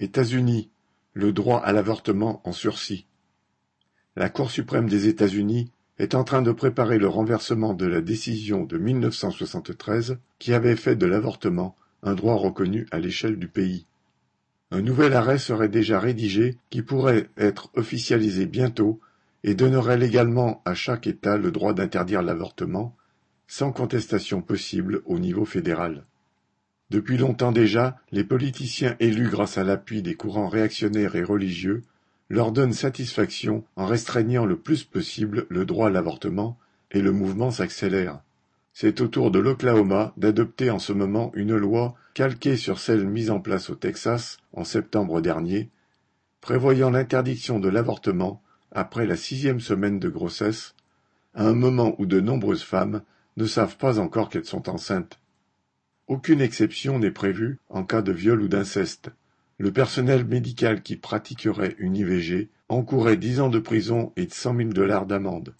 États-Unis, le droit à l'avortement en sursis. La Cour suprême des États-Unis est en train de préparer le renversement de la décision de 1973 qui avait fait de l'avortement un droit reconnu à l'échelle du pays. Un nouvel arrêt serait déjà rédigé qui pourrait être officialisé bientôt et donnerait légalement à chaque État le droit d'interdire l'avortement, sans contestation possible au niveau fédéral. Depuis longtemps déjà, les politiciens élus grâce à l'appui des courants réactionnaires et religieux leur donnent satisfaction en restreignant le plus possible le droit à l'avortement, et le mouvement s'accélère. C'est au tour de l'Oklahoma d'adopter en ce moment une loi calquée sur celle mise en place au Texas en septembre dernier, prévoyant l'interdiction de l'avortement après la sixième semaine de grossesse, à un moment où de nombreuses femmes ne savent pas encore qu'elles sont enceintes. Aucune exception n'est prévue en cas de viol ou d'inceste. Le personnel médical qui pratiquerait une IVG encourrait dix ans de prison et cent mille dollars d'amende.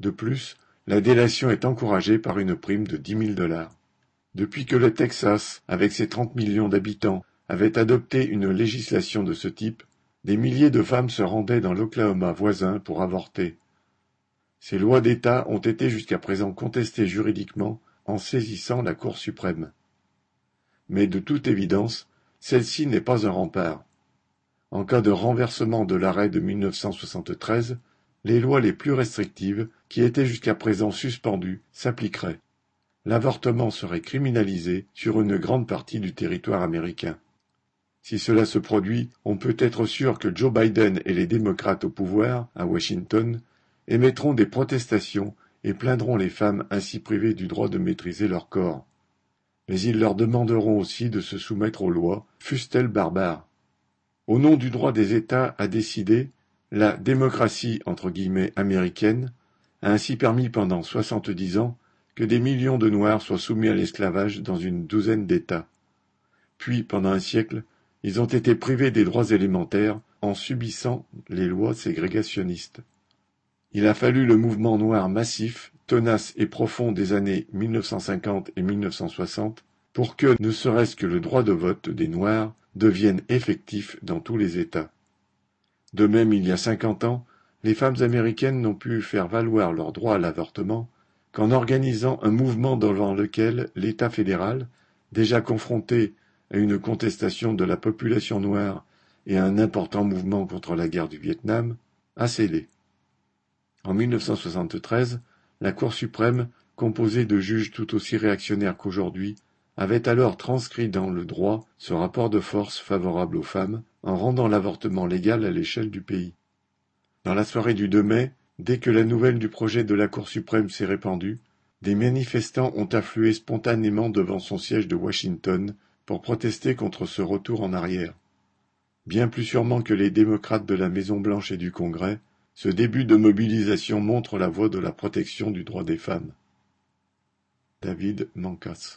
De plus, la délation est encouragée par une prime de dix mille dollars. Depuis que le Texas, avec ses trente millions d'habitants, avait adopté une législation de ce type, des milliers de femmes se rendaient dans l'Oklahoma voisin pour avorter. Ces lois d'État ont été jusqu'à présent contestées juridiquement en saisissant la Cour suprême. Mais de toute évidence, celle-ci n'est pas un rempart. En cas de renversement de l'arrêt de 1973, les lois les plus restrictives, qui étaient jusqu'à présent suspendues, s'appliqueraient. L'avortement serait criminalisé sur une grande partie du territoire américain. Si cela se produit, on peut être sûr que Joe Biden et les démocrates au pouvoir, à Washington, émettront des protestations et plaindront les femmes ainsi privées du droit de maîtriser leur corps. Mais ils leur demanderont aussi de se soumettre aux lois, fussent-elles barbares. Au nom du droit des États à décider, la démocratie entre guillemets américaine a ainsi permis pendant soixante-dix ans que des millions de Noirs soient soumis à l'esclavage dans une douzaine d'États. Puis, pendant un siècle, ils ont été privés des droits élémentaires en subissant les lois ségrégationnistes. Il a fallu le mouvement noir massif, tenace et profond des années 1950 et 1960 pour que, ne serait-ce que le droit de vote des Noirs devienne effectif dans tous les États. De même, il y a cinquante ans, les femmes américaines n'ont pu faire valoir leur droit à l'avortement qu'en organisant un mouvement devant lequel l'État fédéral, déjà confronté à une contestation de la population noire et à un important mouvement contre la guerre du Vietnam, a cédé. En 1973, la Cour suprême, composée de juges tout aussi réactionnaires qu'aujourd'hui, avait alors transcrit dans le droit ce rapport de force favorable aux femmes en rendant l'avortement légal à l'échelle du pays. Dans la soirée du 2 mai, dès que la nouvelle du projet de la Cour suprême s'est répandue, des manifestants ont afflué spontanément devant son siège de Washington pour protester contre ce retour en arrière. Bien plus sûrement que les démocrates de la Maison Blanche et du Congrès, ce début de mobilisation montre la voie de la protection du droit des femmes. David Mancas